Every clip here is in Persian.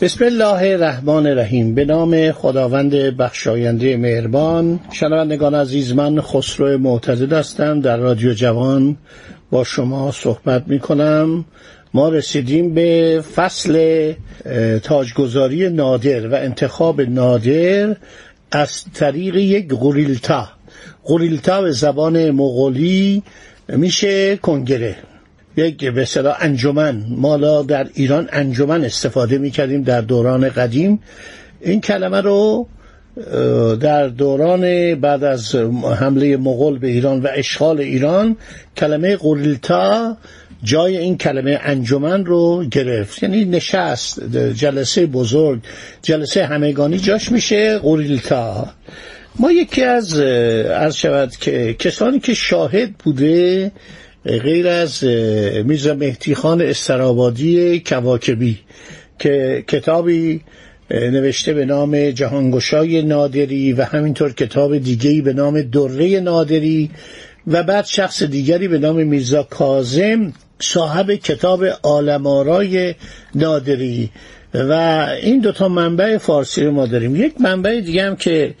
بسم الله الرحمن الرحیم. به نام خداوند بخشاینده مهربان شنوندگان عزیز من خسرو معتزد هستم در رادیو جوان. با شما صحبت می کنم ما رسیدیم به فصل تاجگذاری نادر و انتخاب نادر از طریق یک غوریلتا به زبان مغولی میشه کنگره. یک به صلاح انجمن. مالا در ایران انجمن استفاده می کردیم در دوران قدیم. این کلمه رو در دوران بعد از حمله مغول به ایران و اشغال ایران کلمه قوریلتا جای این کلمه انجمن رو گرفت. یعنی نشست جلسه بزرگ جلسه همگانی جاش میشه قوریلتا ما یکی از عرض شود که کسانی که شاهد بوده غیر از میرزا مهدی خان استرابادی کواکبی که کتابی نوشته به نام جهانگشای نادری و همینطور کتاب دیگری به نام دره نادری و بعد شخص دیگری به نام میرزا کازم صاحب کتاب آلمارای نادری. و این دوتا منبع فارسی رو ما داریم. یک منبع دیگه هم که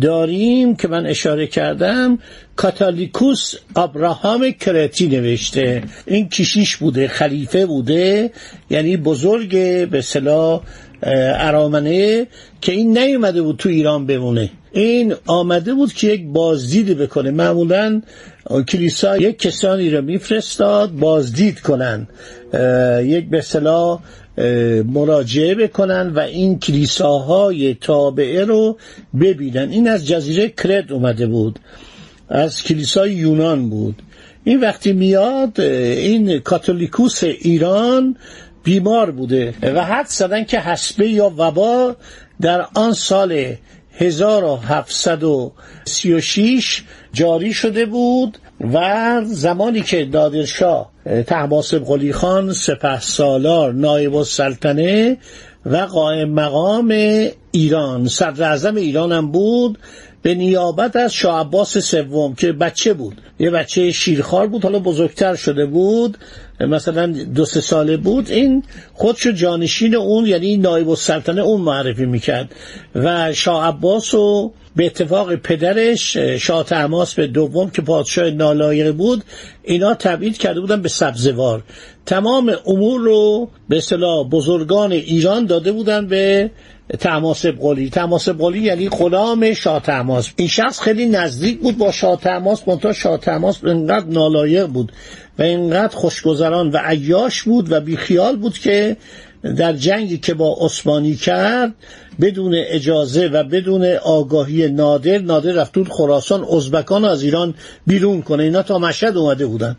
داریم که من اشاره کردم کاتالیکوس ابراهام کرتی نوشته. این کشیش بوده خلیفه بوده یعنی بزرگ به صلاح ارامنه که این نیومده بود تو ایران بمونه. این آمده بود که یک بازدید بکنه. معمولا کلیسا یک کسانی رو میفرستاد بازدید کنن. یک به صلاح مراجعه بکنن و این کلیساهای تابعه رو ببینن. این از جزیره کرد اومده بود. از کلیسای یونان بود. این وقتی میاد این کاتولیکوس ایران بیمار بوده و حد زدن که حسبه یا وبا در آن سال 1736 جاری شده بود و زمانی که نادرشاه تحماسب قلی خان سپه سالار نایب السلطنه و قائم مقام ایران صدر اعظم ایران هم بود به نیابت از شاه عباس سوم که بچه بود. یه بچه شیرخوار بود حالا بزرگتر شده بود مثلا دو سه ساله بود. این خودشو جانشین اون یعنی نایب السلطنه اون معرفی می‌کرد. و شاه عباس و به اتفاق پدرش شاه تماس به دوم که پادشاه نالایق بود اینا تبعید کرده بودن به سبزوار. تمام امور رو به اصطلاح بزرگان ایران داده بودن به تماس قلی تماس قلی یعنی غلام شاه تماس. این شخص خیلی نزدیک بود با شاه تماس منتها شاه تماس اینقدر نالایق بود و اینقدر خوشگذران و عیاش بود و بیخیال بود که در جنگی که با عثمانی کرد بدون اجازه و بدون آگاهی نادر نادر رفت خراسان ازبکان از ایران بیرون کنه. اینا تا مشهد اومده بودن.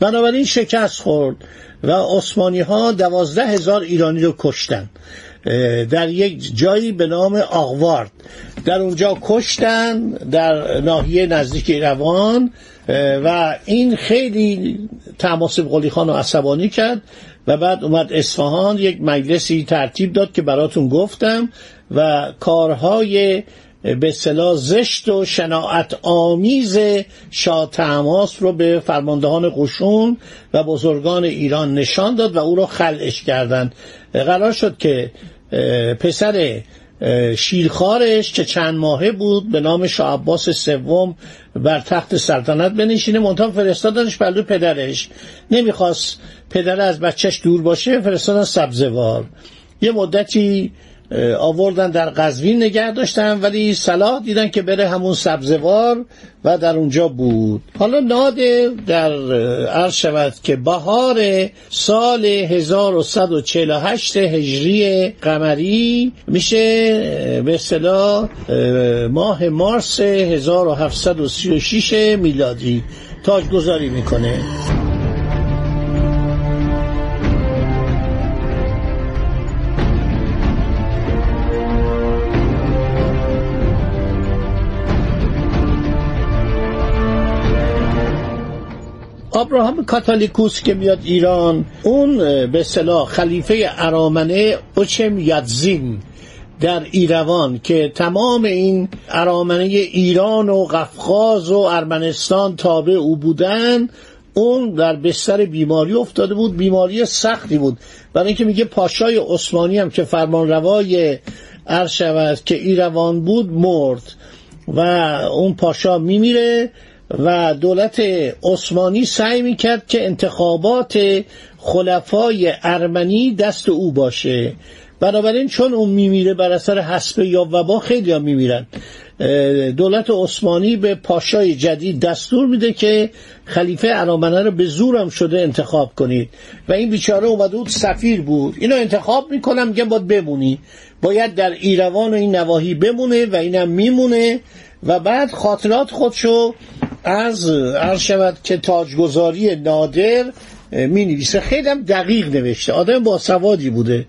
بنابراین شکست خورد و عثمانی ها دوازده هزار ایرانی رو کشتن. در یک جایی به نام آغوارد. در اونجا کشتن در ناحیه نزدیک روان و این خیلی تماس قلی خان رو عصبانی کرد و بعد اومد اصفهان یک مجلسی ترتیب داد که براتون گفتم و کارهای به صلاح زشت و شناعت آمیز شاه تماس رو به فرماندهان قشون و بزرگان ایران نشان داد و او رو خلعش کردند. قرار شد که پسر شیرخارش که چند ماهه بود به نام شاه عباس سوم بر تخت سلطنت بنشینه منتها فرستادنش بلو پدرش. نمی‌خواست پدر از بچهش دور باشه فرستادن سبزوار. یه مدتی آوردن در قزوین نگه داشتن ولی صلاح دیدن که بره همون سبزوار و در اونجا بود. حالا نادر در عرض شود که بهار سال 1148 هجری قمری میشه به اصطلاح ماه مارس 1736 میلادی تاجگذاری می‌کنه. ابراهام کاتالیکوس که میاد ایران اون به صلاح خلیفه ارامنه اوچم یادزین در ایروان که تمام این ارامنه ایران و قفقاز و ارمنستان تابع او بودن اون در بستر بیماری افتاده بود بیماری سختی بود. برای اینکه میگه پاشای عثمانی هم که فرمان روای عرض که ایروان بود مرد. و اون پاشا میمیره و دولت عثمانی سعی می‌کرد که انتخابات خلفای ارمنی دست او باشه. بنابراین چون اون میمیره بر اثر حسب یا وبا خیلی هم میمیرن. دولت عثمانی به پاشای جدید دستور میده که خلیفه ارامنه رو به زورم شده انتخاب کنید. و این بیچاره اومده بود سفیر بود. اینو انتخاب می‌کنم میگم باید بمونی. باید در ایروان و این نواحی بمونه و اینم میمونه. و بعد خاطرات خودشو از عرض شود که تاجگذاری نادر می نویسه خیلی هم دقیق نوشته. آدم با سوادی بوده.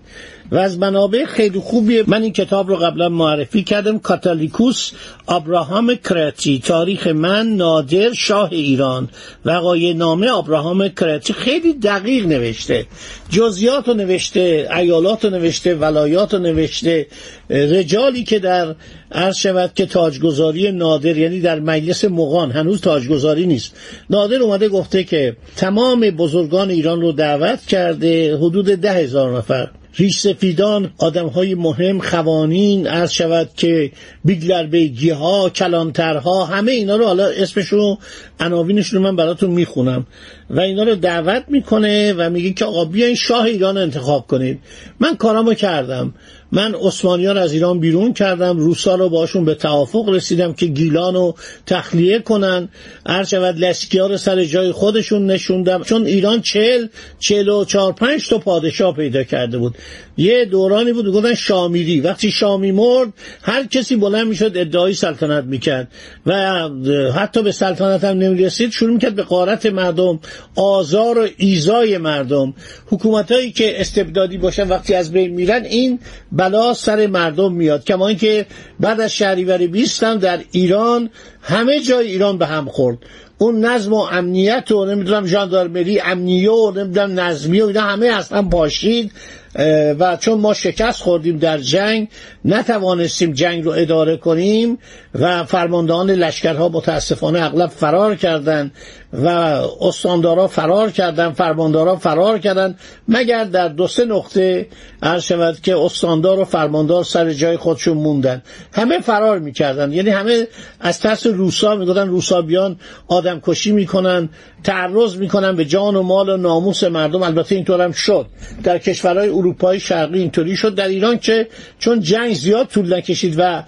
و از منابع خیلی خوبیه من این کتاب رو قبلا معرفی کردم. کاتالیکوس ابراهام کرتی تاریخ من نادر شاه ایران. وقایع نامه ابراهام کرتی خیلی دقیق نوشته. جزیات رو نوشته ایالات رو نوشته ولایات رو نوشته. رجالی که در عرض شود که تاجگذاری نادر یعنی در مجلس مغان هنوز تاجگذاری نیست. نادر اومده گفته که تمام بزرگان ایران رو دعوت کرده حدود ده هزار نفر. ریش سفیدان آدم های مهم خوانین عرض شود که بیگلر بیگی ها کلانترها همه اینا رو حالا اسمشون عناوینشون رو من براتون می‌خونم. و اینا رو دعوت می‌کنه و میگه که آقا بیاین شاه ایران انتخاب کنید. من کارامو کردم. من عثمانیان از ایران بیرون کردم. روسا رو باشون به توافق رسیدم که گیلان رو تخلیه کنن. هر شود لسکیا رو سر جای خودشون نشوندم. چون ایران چل چل و چار پنج تا پادشاه پیدا کرده بود. یه دورانی بود گفتن شامیری. وقتی شامی مرد هر کسی بلند می‌شد ادعای سلطنت می‌کرد. و حتی به سلطنت هم نمی‌رسید شروع می‌کرد به قارت مردم. آزار و ایزای مردم. حکومت هایی که استبدادی باشن وقتی از بین میرن این بلا سر مردم میاد. کما اینکه بعد از شهریور 20 هم در ایران همه جای ایران به هم خورد. اون نظم و امنیت و نمی‌دونم ژاندارمری امنیه و نمی‌دونم نظمی و اینا همه اصلا پاشید و چون ما شکست خوردیم در جنگ نتوانستیم جنگ رو اداره کنیم و فرماندهان لشکرها متاسفانه اغلب فرار کردند و استاندارا فرار کردن فرماندارا فرار کردن مگر در دو سه نقطه عرض شود که استاندار و فرماندار سر جای خودشون موندن. همه فرار می‌کردن. یعنی همه از ترس روسا می‌گفتن روسا بیان کشی می‌کنن تعرض می‌کنن به جان و مال و ناموس مردم. البته اینطور هم شد. در کشورهای اروپای شرقی اینطوری شد. در ایران که چون جنگ زیاد طول نکشید و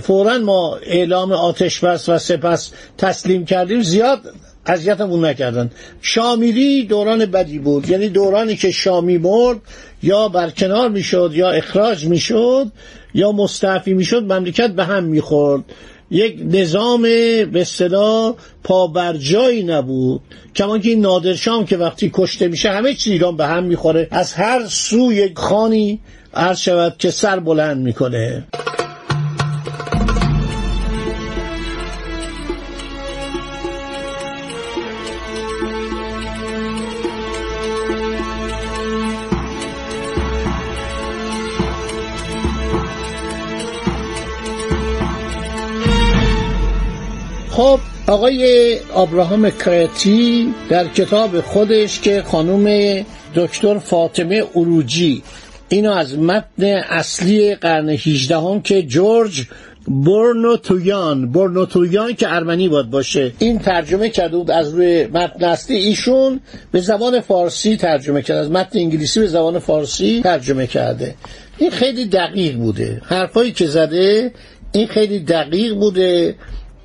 فورا ما اعلام آتش بس و سپس تسلیم کردیم زیاد اذیتمون نکردن. شامیری دوران بدی بود. یعنی دورانی که شامی مرد یا برکنار می‌شد یا اخراج می‌شد یا مستعفی می‌شد مملکت به هم می‌خورد. یک نظام به اصطلاح پابرجایی نبود. کمان که این نادرشام که وقتی کشته میشه همه چیز ایران به هم می‌خوره. از هر سوی خانی عرض شود که سر بلند می‌کنه. آقای ابراهام کرتی در کتاب خودش که خانم دکتر فاطمه اروجی اینو از متن اصلی قرن 18 هم که جورج برنوتویان برنوتویان که ارمنی باید باشه. این ترجمه کرده بود از روی متن اصلی. ایشون به زبان فارسی ترجمه کرده از متن انگلیسی به زبان فارسی ترجمه کرده. این خیلی دقیق بوده. حرفایی که زده این خیلی دقیق بوده.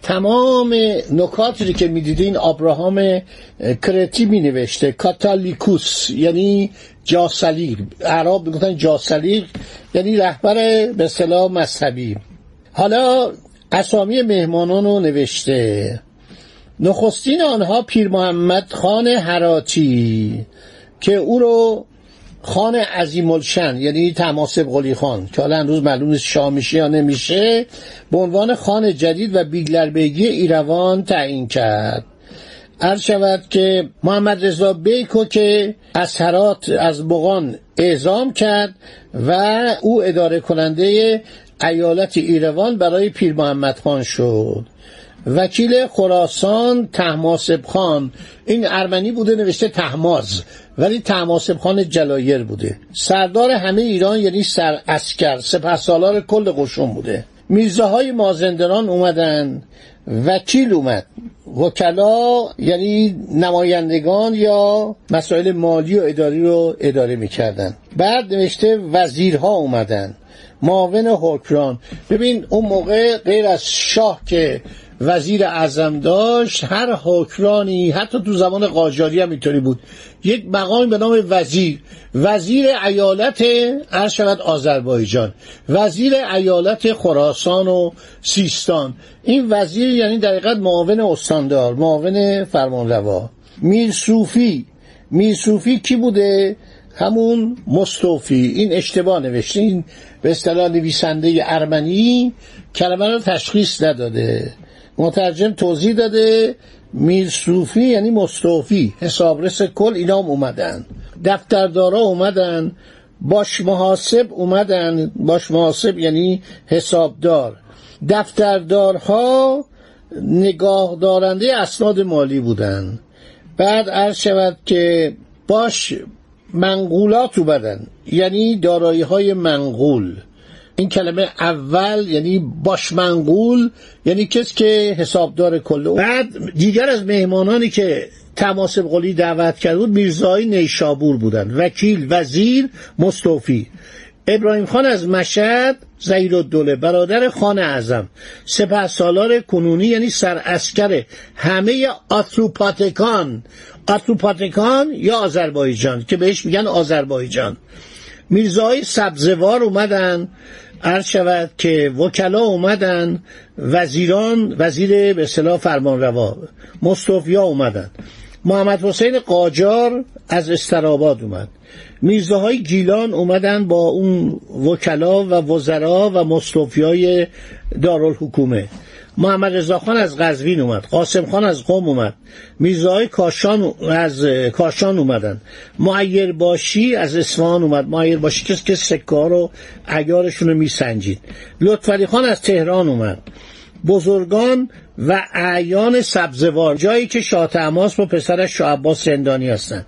تمام نکاتی که می‌دیدین ابراهام کرتی می نوشته کاتالیکوس یعنی جاسلیق عرب می‌گفتن جاسلیق یعنی رهبر به صلاح مذهبی. حالا اسامی مهمانان رو نوشته. نخستین آنها پیر محمد خان هراتی که او رو خان عظیم الشن یعنی تماسب قلی خان که حالا روز معلوم نیست شاه میشه یا نمیشه به عنوان خان جدید و بیگلربگی ایروان تعیین کرد. عرض شود که محمد رضا بیکو که از هرات از بغان اعزام کرد و او اداره کننده ایالت ایروان برای پیر محمد خان شد. وکیل خراسان تحماسب خان این ارمنی بوده نوشته تحماز ولی تحماسب خان جلایر بوده. سردار همه ایران یعنی سر اسکر سپه سالار کل قشون بوده. میرزاهای مازندران اومدن. وکیل اومد. وکلا یعنی نمایندگان یا مسائل مالی و اداری رو اداره می‌کردن. بعد نوشته وزیرها اومدن. معاون حکران. ببین اون موقع غیر از شاه که وزیر اعظم داشت هر حکرانی حتی تو زمان قاجاری هم اینطوری بود. یک مقامی به نام وزیر. وزیر ایالت شود آذربایجان. وزیر ایالت خراسان و سیستان. این وزیر یعنی در حقیقت معاون استاندار معاون فرمانروا. میر صوفی میر صوفی کی بوده؟ همون مستوفی. این اشتباه نوشته. این به اصطلاح نویسنده ارمنی کلمه رو تشخیص نداده. مترجم توضیح داده میر صوفی یعنی مستوفی حسابرس کل اینا هم اومدن. دفتردارا اومدن باش محاسب اومدن باش محاسب یعنی حسابدار. دفتردارها نگاه دارنده اسناد مالی بودن. بعد عرض شود که باش منقولات اومدن یعنی دارایی های منقول. این کلمه اول یعنی باش منقول یعنی کسی که حسابدار کل بعد دیگر از مهمانانی که تماسب قلی دعوت کرد بود میرزای نیشابور بودن وکیل وزیر مستوفی. ابراهیم خان از مشهد زهیر الدوله برادر خان اعظم. سپه سالار کنونی یعنی سر اسکر همه آتروپاتکان. آتروپاتکان یا آذربایجان که بهش میگن آذربایجان. میرزای سبزوار اومدن. عرض شود که وکلا اومدن وزیران وزیر به اصطلاح فرمانروا مستوفیا اومدن. محمد حسین قاجار از استراباد اومد. میرزاهای گیلان اومدن با اون وکلا و وزرا و مستوفیای دارالحکومه. محمد رضا خان از قزوین اومد قاسم خان از قم اومد میرزاهای کاشان از کاشان اومدن. معیر باشی از اصفهان اومد. معیر باشی کسی که سکه رو عیارشون رو میسنجید. لطفعلی خان از تهران اومد. بزرگان و اعیان سبزوار جایی که شاه تماس با پسرش شاه عباس زندانی هستند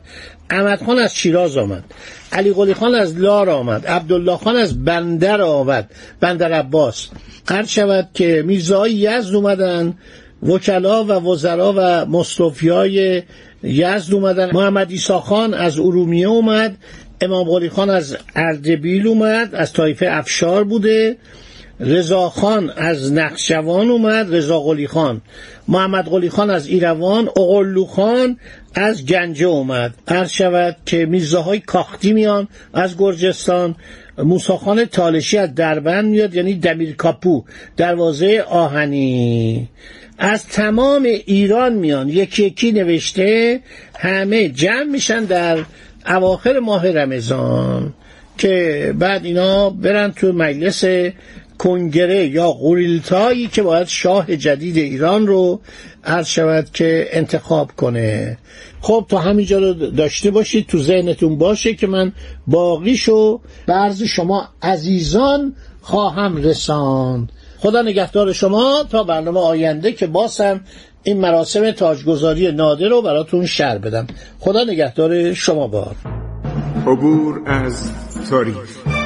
احمد خان از شیراز آمد. علی قلی خان از لار آمد. عبدالله خان از بندر آمد. بندر عباس. قرد شود که میرزای یزد اومدن وکلا و وزرا و مصطفیای یزد اومدن. محمد ایسا خان از ارومیه اومد امام قلی خان از اردبیل اومد از طایفه افشار بوده. رضا خان از نقشوان اومد رضا قلی خان. محمد قلی خان از ایروان اقلو خان از گنجه اومد. عرض شود که میرزاهای کاختی میان از گرجستان. موساخان تالشی از دربند میاد یعنی دمیر کاپو. دروازه آهنی. از تمام ایران میان. یکی یکی نوشته همه جمع میشن در اواخر ماه رمضان. که بعد اینا برن تو مجلس کنگره یا قوریلتایی که باید شاه جدید ایران رو عرض شود که انتخاب کنه. خب تا همینجا رو داشته باشید تو ذهنتون باشه که من باقیشو برز شما عزیزان خواهم رساند. خدا نگهدار شما تا برنامه آینده که باسم این مراسم تاجگذاری نادر رو براتون شر بدم. خدا نگهدار شما بار. عبور از تاریخ.